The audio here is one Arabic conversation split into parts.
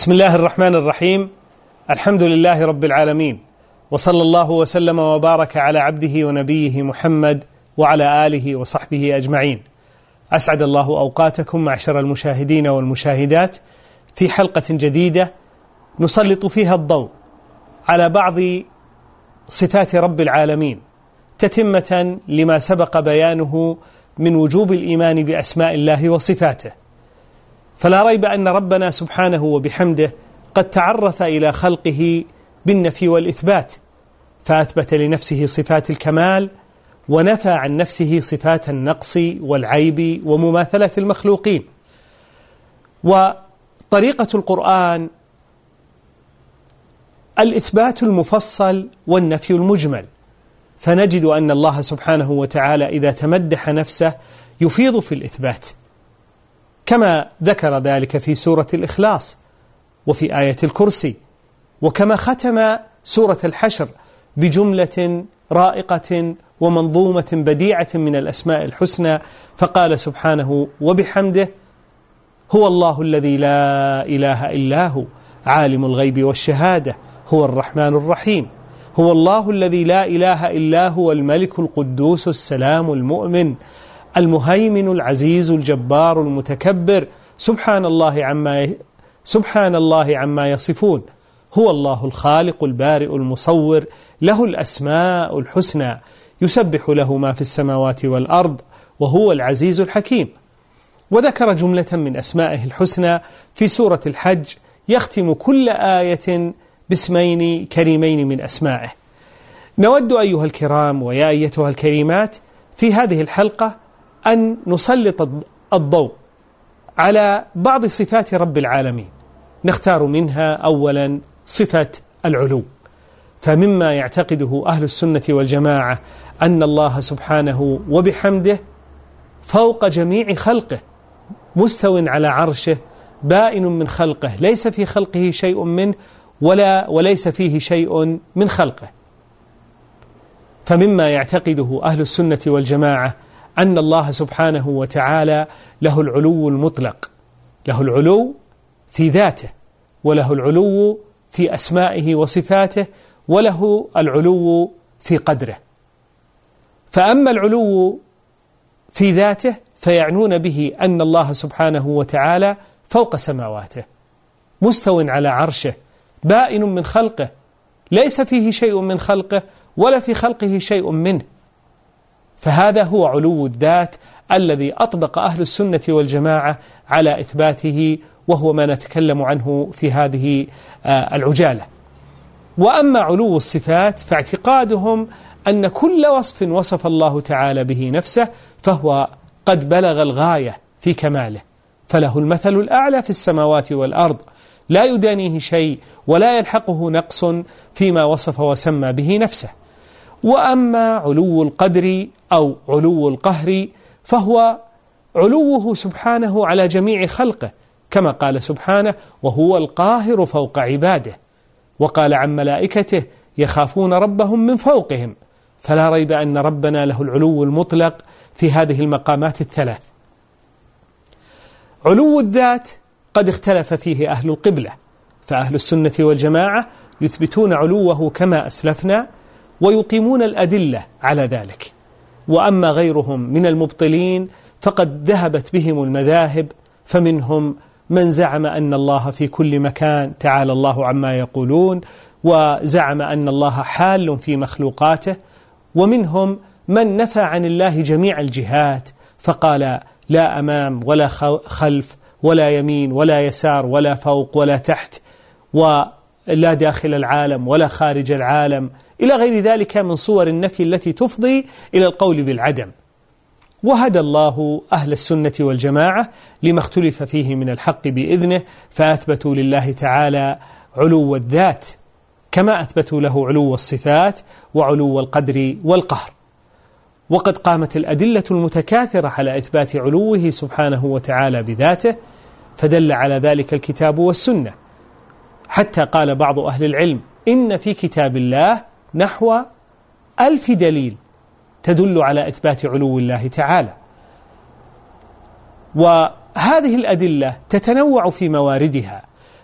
بسم الله الرحمن الرحيم الحمد لله رب العالمين وصلى الله وسلم وبارك على عبده ونبيه محمد وعلى اله وصحبه اجمعين. اسعد الله اوقاتكم معشر المشاهدين والمشاهدات في حلقه جديده نسلط فيها الضوء على بعض صفات رب العالمين تتمه لما سبق بيانه من وجوب الايمان باسماء الله وصفاته. فلا ريب أن ربنا سبحانه وبحمده قد تعرف إلى خلقه بالنفي والإثبات فأثبت لنفسه صفات الكمال ونفى عن نفسه صفات النقص والعيب ومماثلة المخلوقين. وطريقة القرآن الإثبات المفصل والنفي المجمل. فنجد أن الله سبحانه وتعالى إذا تمدح نفسه يفيض في الإثبات. كما ذكر ذلك في سورة الإخلاص وفي آية الكرسي. وكما ختم سورة الحشر بجملة رائقة ومنظومة بديعة من الأسماء الحسنى فقال سبحانه وبحمده هو الله الذي لا إله إلا هو عالم الغيب والشهادة هو الرحمن الرحيم هو الله الذي لا إله إلا هو الملك القدوس السلام المؤمن المهيمن العزيز الجبار المتكبر. سبحان الله عما سبحان الله عما يصفون. هو الله الخالق البارئ المصور له الأسماء الحسنى يسبح له ما في السماوات والأرض وهو العزيز الحكيم. وذكر جملة من أسمائه الحسنى في سورة الحج يختم كل آية باسمين كريمين من أسمائه. نود أيها الكرام ويا أيتها الكريمات في هذه الحلقة أن نسلط الضوء على بعض صفات رب العالمين. نختار منها أولا صفة العلو. فمما يعتقده أهل السنة والجماعة أن الله سبحانه وبحمده فوق جميع خلقه مستو على عرشه بائن من خلقه ليس في خلقه شيء منه ولا وليس فيه شيء من خلقه. فمما يعتقده أهل السنة والجماعة أن الله سبحانه وتعالى له العلو المطلق له العلو في ذاته وله العلو في أسمائه وصفاته وله العلو في قدره. فأما العلو في ذاته فيعنون به أن الله سبحانه وتعالى فوق سماواته مستو على عرشه بائن من خلقه ليس فيه شيء من خلقه ولا في خلقه شيء منه. فهذا هو علو الذات الذي أطبق أهل السنة والجماعة على إثباته وهو ما نتكلم عنه في هذه آه، العجالة. وأما علو الصفات فاعتقادهم أن كل وصف وصف الله تعالى به نفسه فهو قد بلغ الغاية في كماله. فله المثل الأعلى في السماوات والأرض. لا يدانيه شيء ولا يلحقه نقص فيما وصف وسمى به نفسه. وأما علو القدر أو علو القهر فهو علوه سبحانه على جميع خلقه كما قال سبحانه وهو القاهر فوق عباده وقال عن ملائكته يخافون ربهم من فوقهم فلا ريب أن ربنا له العلو المطلق في هذه المقامات الثلاث. علو الذات قد اختلف فيه أهل القبلة فأهل السنة والجماعة يثبتون علوه كما أسلفنا ويقيمون الأدلة على ذلك. وأما غيرهم من المبطلين فقد ذهبت بهم المذاهب فمنهم من زعم أن الله في كل مكان تعالى الله عما يقولون وزعم أن الله حال في مخلوقاته ومنهم من نفى عن الله جميع الجهات فقال لا أمام ولا خلف ولا يمين ولا يسار ولا فوق ولا تحت ولا داخل العالم ولا خارج العالم. إلى غير ذلك من صور النفي التي تفضي إلى القول بالعدم. وهدى الله أهل السنة والجماعة لما اختلف فيه من الحق بإذنه فأثبتوا لله تعالى علو الذات كما أثبتوا له علو الصفات وعلو القدر والقهر. وقد قامت الأدلة المتكاثرة على إثبات علوه سبحانه وتعالى بذاته فدل على ذلك الكتاب والسنة. حتى قال بعض أهل العلم إن في كتاب الله نحو ألف دليل تدل على إثبات علو الله تعالى. وهذه الأدلة تتنوع في مواردها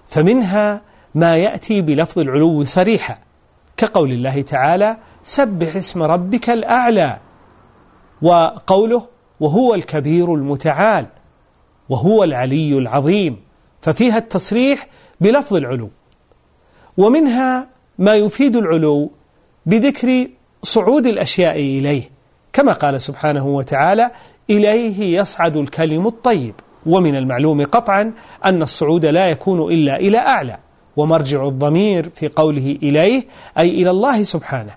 فمنها ما يأتي بلفظ العلو صريحا كقول الله تعالى سبح اسم ربك الأعلى وقوله وهو الكبير المتعال وهو العلي العظيم ففيها التصريح بلفظ العلو. ومنها ما يفيد العلو بذكر صعود الأشياء إليه. كما قال سبحانه وتعالى إليه يصعد الكلم الطيب. ومن المعلوم قطعا أن الصعود لا يكون إلا إلى أعلى. ومرجع الضمير في قوله إليه أي إلى الله سبحانه.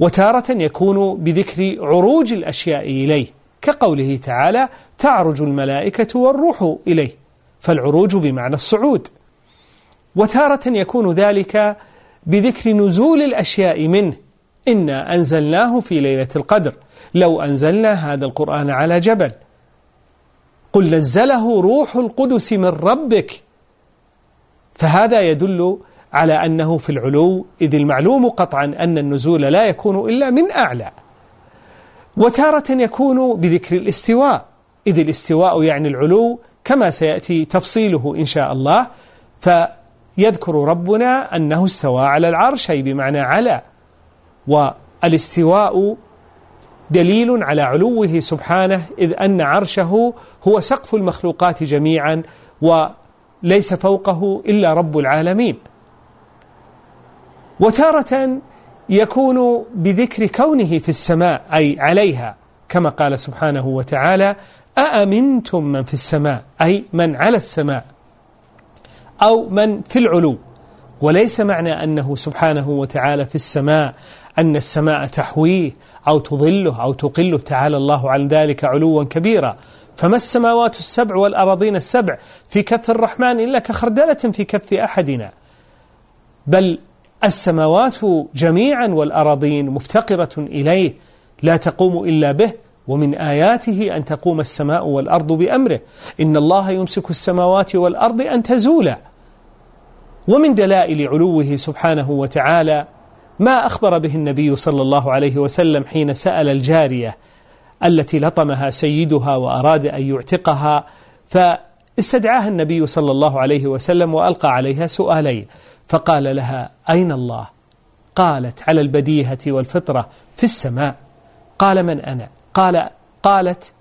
وتارة يكون بذكر عروج الأشياء إليه. كقوله تعالى تعرج الملائكة والروح إليه. فالعروج بمعنى الصعود. وتارة يكون ذلك بذكر نزول الأشياء منه. إنا أنزلناه في ليلة القدر. لو أنزلنا هذا القرآن على جبل. قل نزله روح القدس من ربك. فهذا يدل على أنه في العلو إذ المعلوم قطعا أن النزول لا يكون إلا من أعلى. وتارة يكون بذكر الاستواء. إذ الاستواء يعني العلو كما سيأتي تفصيله إن شاء الله. فيذكر ربنا أنه استوى على العرش أي بمعنى على. والاستواء دليل على علوه سبحانه إذ أن عرشه هو سقف المخلوقات جميعا وليس فوقه إلا رب العالمين. وتارة يكون بذكر كونه في السماء أي عليها كما قال سبحانه وتعالى أأمنتم من في السماء؟ أي من على السماء. أو من في العلو. وليس معنى أنه سبحانه وتعالى في السماء أن السماء تحويه أو تظله أو تقله. تعالى الله عن ذلك علوا كبيرا. فما السماوات السبع والأراضين السبع في كف الرحمن إلا كخردلة في كف أحدنا؟ بل السماوات جميعا والأراضين مفتقرة إليه لا تقوم إلا به. ومن آياته أن تقوم السماء والأرض بأمره. إن الله يمسك السماوات والأرض أن تزولا. ومن دلائل علوه سبحانه وتعالى ما أخبر به النبي صلى الله عليه وسلم حين سأل الجارية التي لطمها سيدها وأراد أن يعتقها فاستدعاها النبي صلى الله عليه وسلم وألقى عليها سؤالين. فقال لها أين الله؟ قالت على البديهة والفطرة في السماء. قال من أنا؟ قال قالت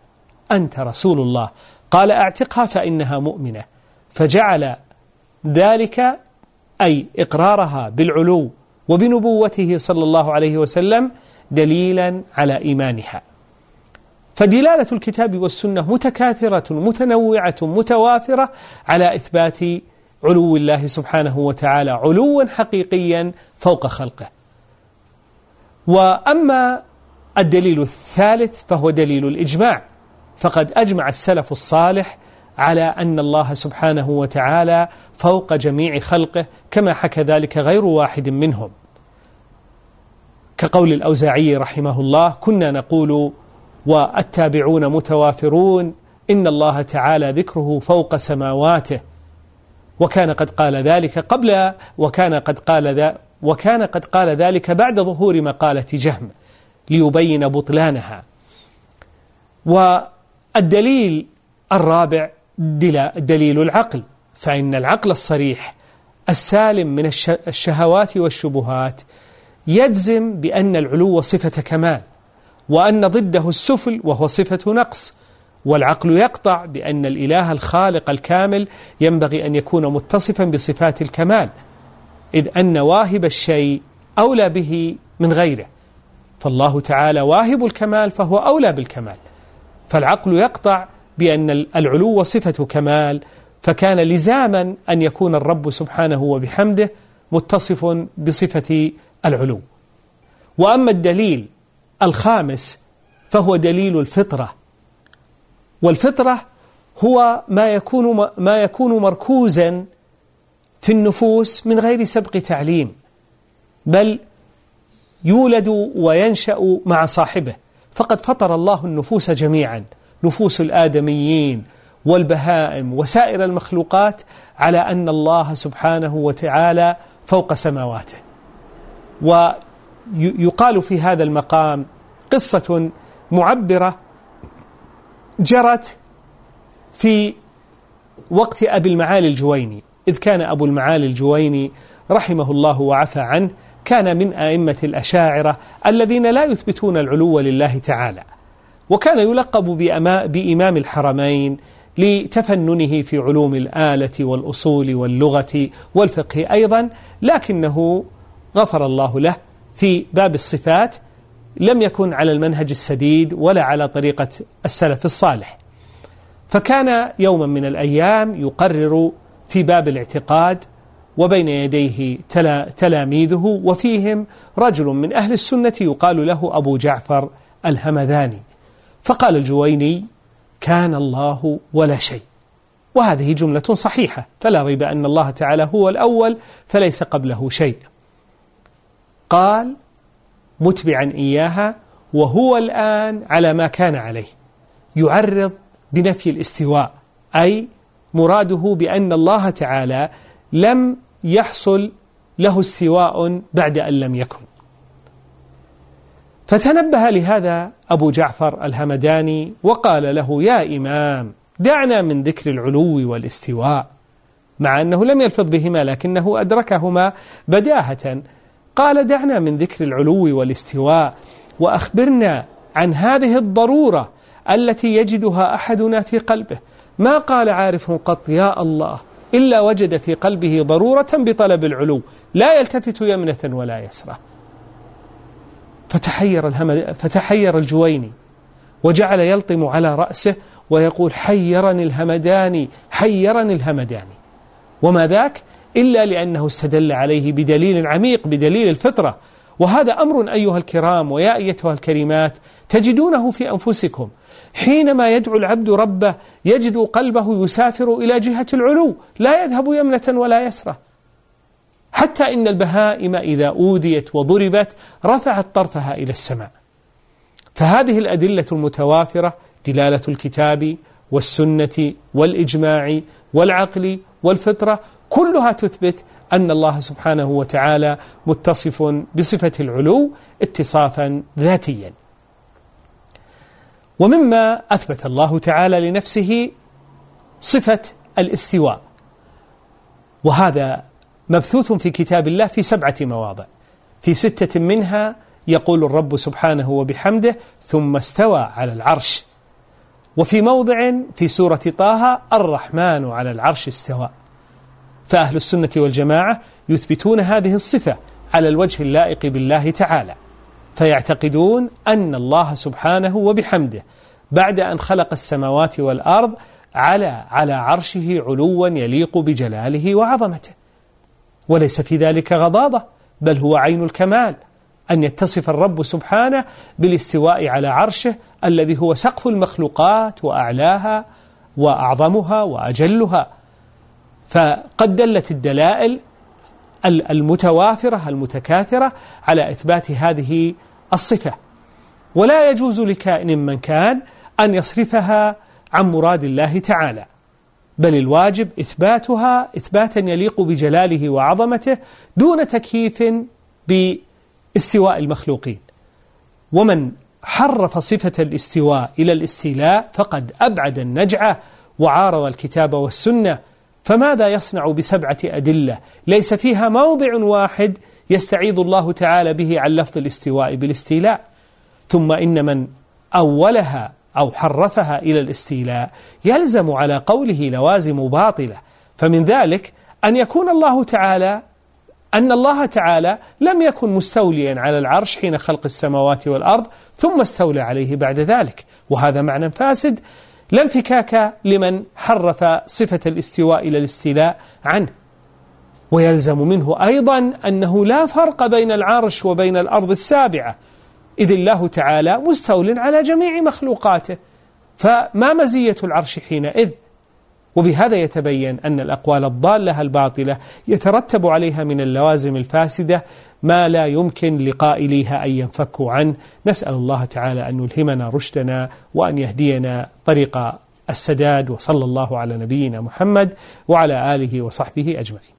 أنت رسول الله. قال أعتقها فإنها مؤمنة. فجعل ذلك أي إقرارها بالعلو وبنبوته صلى الله عليه وسلم دليلا على إيمانها. فدلالة الكتاب والسنة متكاثرة متنوعة متوافرة على إثبات علو الله سبحانه وتعالى علوا حقيقيا فوق خلقه. وأما الدليل الثالث فهو دليل الإجماع. فقد أجمع السلف الصالح على أن الله سبحانه وتعالى فوق جميع خلقه كما حكى ذلك غير واحد منهم. كقول الأوزاعي رحمه الله كنا نقول والتابعون متوافرون إن الله تعالى ذكره فوق سماواته وكان قد قال ذلك قبل وكان قد قال ذا وكان قد قال ذلك بعد ظهور مقالة جهم ليبين بطلانها. والدليل الرابع دليل العقل. فإن العقل الصريح السالم من الشهوات والشبهات يجزم بأن العلو صفة كمال وأن ضده السفل وهو صفة نقص والعقل يقطع بأن الإله الخالق الكامل ينبغي أن يكون متصفا بصفات الكمال إذ أن واهب الشيء أولى به من غيره. فالله تعالى واهب الكمال فهو أولى بالكمال. فالعقل يقطع بأن العلو صفة كمال فكان لزاما أن يكون الرب سبحانه وبحمده متصف بصفة العلو. وأما الدليل الخامس فهو دليل الفطرة. والفطرة هو ما يكون ما يكون مركوزا في النفوس من غير سبق تعليم بل يولد وينشأ مع صاحبه. فقد فطر الله النفوس جميعا. نفوس الآدميين والبهائم وسائر المخلوقات على أن الله سبحانه وتعالى فوق سماواته. ويقال في هذا المقام قصة معبرة جرت في وقت أبي المعالي الجويني إذ كان أبو المعالي الجويني رحمه الله وعفى عنه كان من أئمة الأشاعرة الذين لا يثبتون العلو لله تعالى. وكان يلقب بإمام الحرمين لتفننه في علوم الآلة والأصول واللغة والفقه أيضا لكنه غفر الله له في باب الصفات لم يكن على المنهج السديد ولا على طريقة السلف الصالح. فكان يوما من الأيام يقرر في باب الاعتقاد وبين يديه تلا تلاميذه وفيهم رجل من أهل السنة يقال له أبو جعفر الهمذاني. فقال الجويني كان الله ولا شيء. وهذه جملة صحيحة فلا ريب أن الله تعالى هو الأول فليس قبله شيء. قال متبعا إياها وهو الآن على ما كان عليه. يعرض بنفي الاستواء أي مراده بأن الله تعالى لم يحصل له استواء بعد أن لم يكن. فتنبه لهذا أبو جعفر الهمداني وقال له يا إمام دعنا من ذكر العلو والاستواء. مع أنه لم يلفظ بهما لكنه أدركهما بداهة. قال دعنا من ذكر العلو والاستواء وأخبرنا عن هذه الضرورة التي يجدها أحدنا في قلبه. ما قال عارف قط يا الله إلا وجد في قلبه ضرورة بطلب العلو لا يلتفت يمنة ولا يسرى فتحير, الهم فتحير الجويني وجعل يلطم على رأسه ويقول حيرني الهمداني حيرني الهمداني وما ذاك إلا لأنه استدل عليه بدليل عميق بدليل الفطرة. وهذا أمر أيها الكرام ويا أيتها الكريمات تجدونه في أنفسكم. حينما يدعو العبد ربه يجد قلبه يسافر إلى جهة العلو لا يذهب يمنة ولا يسرى حتى إن البهائم إذا أوذيت وضربت رفعت طرفها إلى السماء. فهذه الأدلة المتوافرة دلالة الكتاب والسنة والإجماع والعقل والفطرة كلها تثبت أن الله سبحانه وتعالى متصف بصفة العلو اتصافا ذاتيا. ومما أثبت الله تعالى لنفسه صفة الاستواء. وهذا مبثوث في كتاب الله في سبعة مواضع. في ستة منها يقول الرب سبحانه وبحمده ثم استوى على العرش. وفي موضع في سورة طه الرحمن على العرش استوى. فأهل السنة والجماعة يثبتون هذه الصفة على الوجه اللائق بالله تعالى. فيعتقدون أن الله سبحانه وبحمده بعد أن خلق السماوات والأرض على على عرشه علوا يليق بجلاله وعظمته. وليس في ذلك غضاضة بل هو عين الكمال أن يتصف الرب سبحانه بالاستواء على عرشه الذي هو سقف المخلوقات وأعلاها وأعظمها وأجلها. فقد دلت الدلائل المتوافرة المتكاثرة على إثبات هذه الصفة. ولا يجوز لكائن من كان أن يصرفها عن مراد الله تعالى. بل الواجب إثباتها إثباتا يليق بجلاله وعظمته دون تكييف باستواء المخلوقين. ومن حرف صفة الاستواء إلى الاستيلاء فقد أبعد النجعة وعارض الكتاب والسنة. فماذا يصنع بسبعة أدلة؟ ليس فيها موضع واحد يستعيض الله تعالى به عن لفظ الاستواء بالاستيلاء. ثم إن من أولها أو حرفها إلى الاستيلاء يلزم على قوله لوازم باطلة. فمن ذلك أن يكون الله تعالى أن الله تعالى لم يكن مستوليا على العرش حين خلق السماوات والأرض ثم استولى عليه بعد ذلك. وهذا معنى فاسد. لا انفكاك لمن حرف صفة الاستواء إلى الاستيلاء عنه. ويلزم منه أيضا أنه لا فرق بين العرش وبين الأرض السابعة. إذ الله تعالى مستول على جميع مخلوقاته. فما مزية العرش حينئذ؟ وبهذا يتبين أن الأقوال الضالة الباطلة يترتب عليها من اللوازم الفاسدة ما لا يمكن لقائليها أن ينفكوا عنه. نسأل الله تعالى أن يلهمنا رشدنا وأن يهدينا طريق السداد. وصلى الله على نبينا محمد وعلى آله وصحبه أجمعين.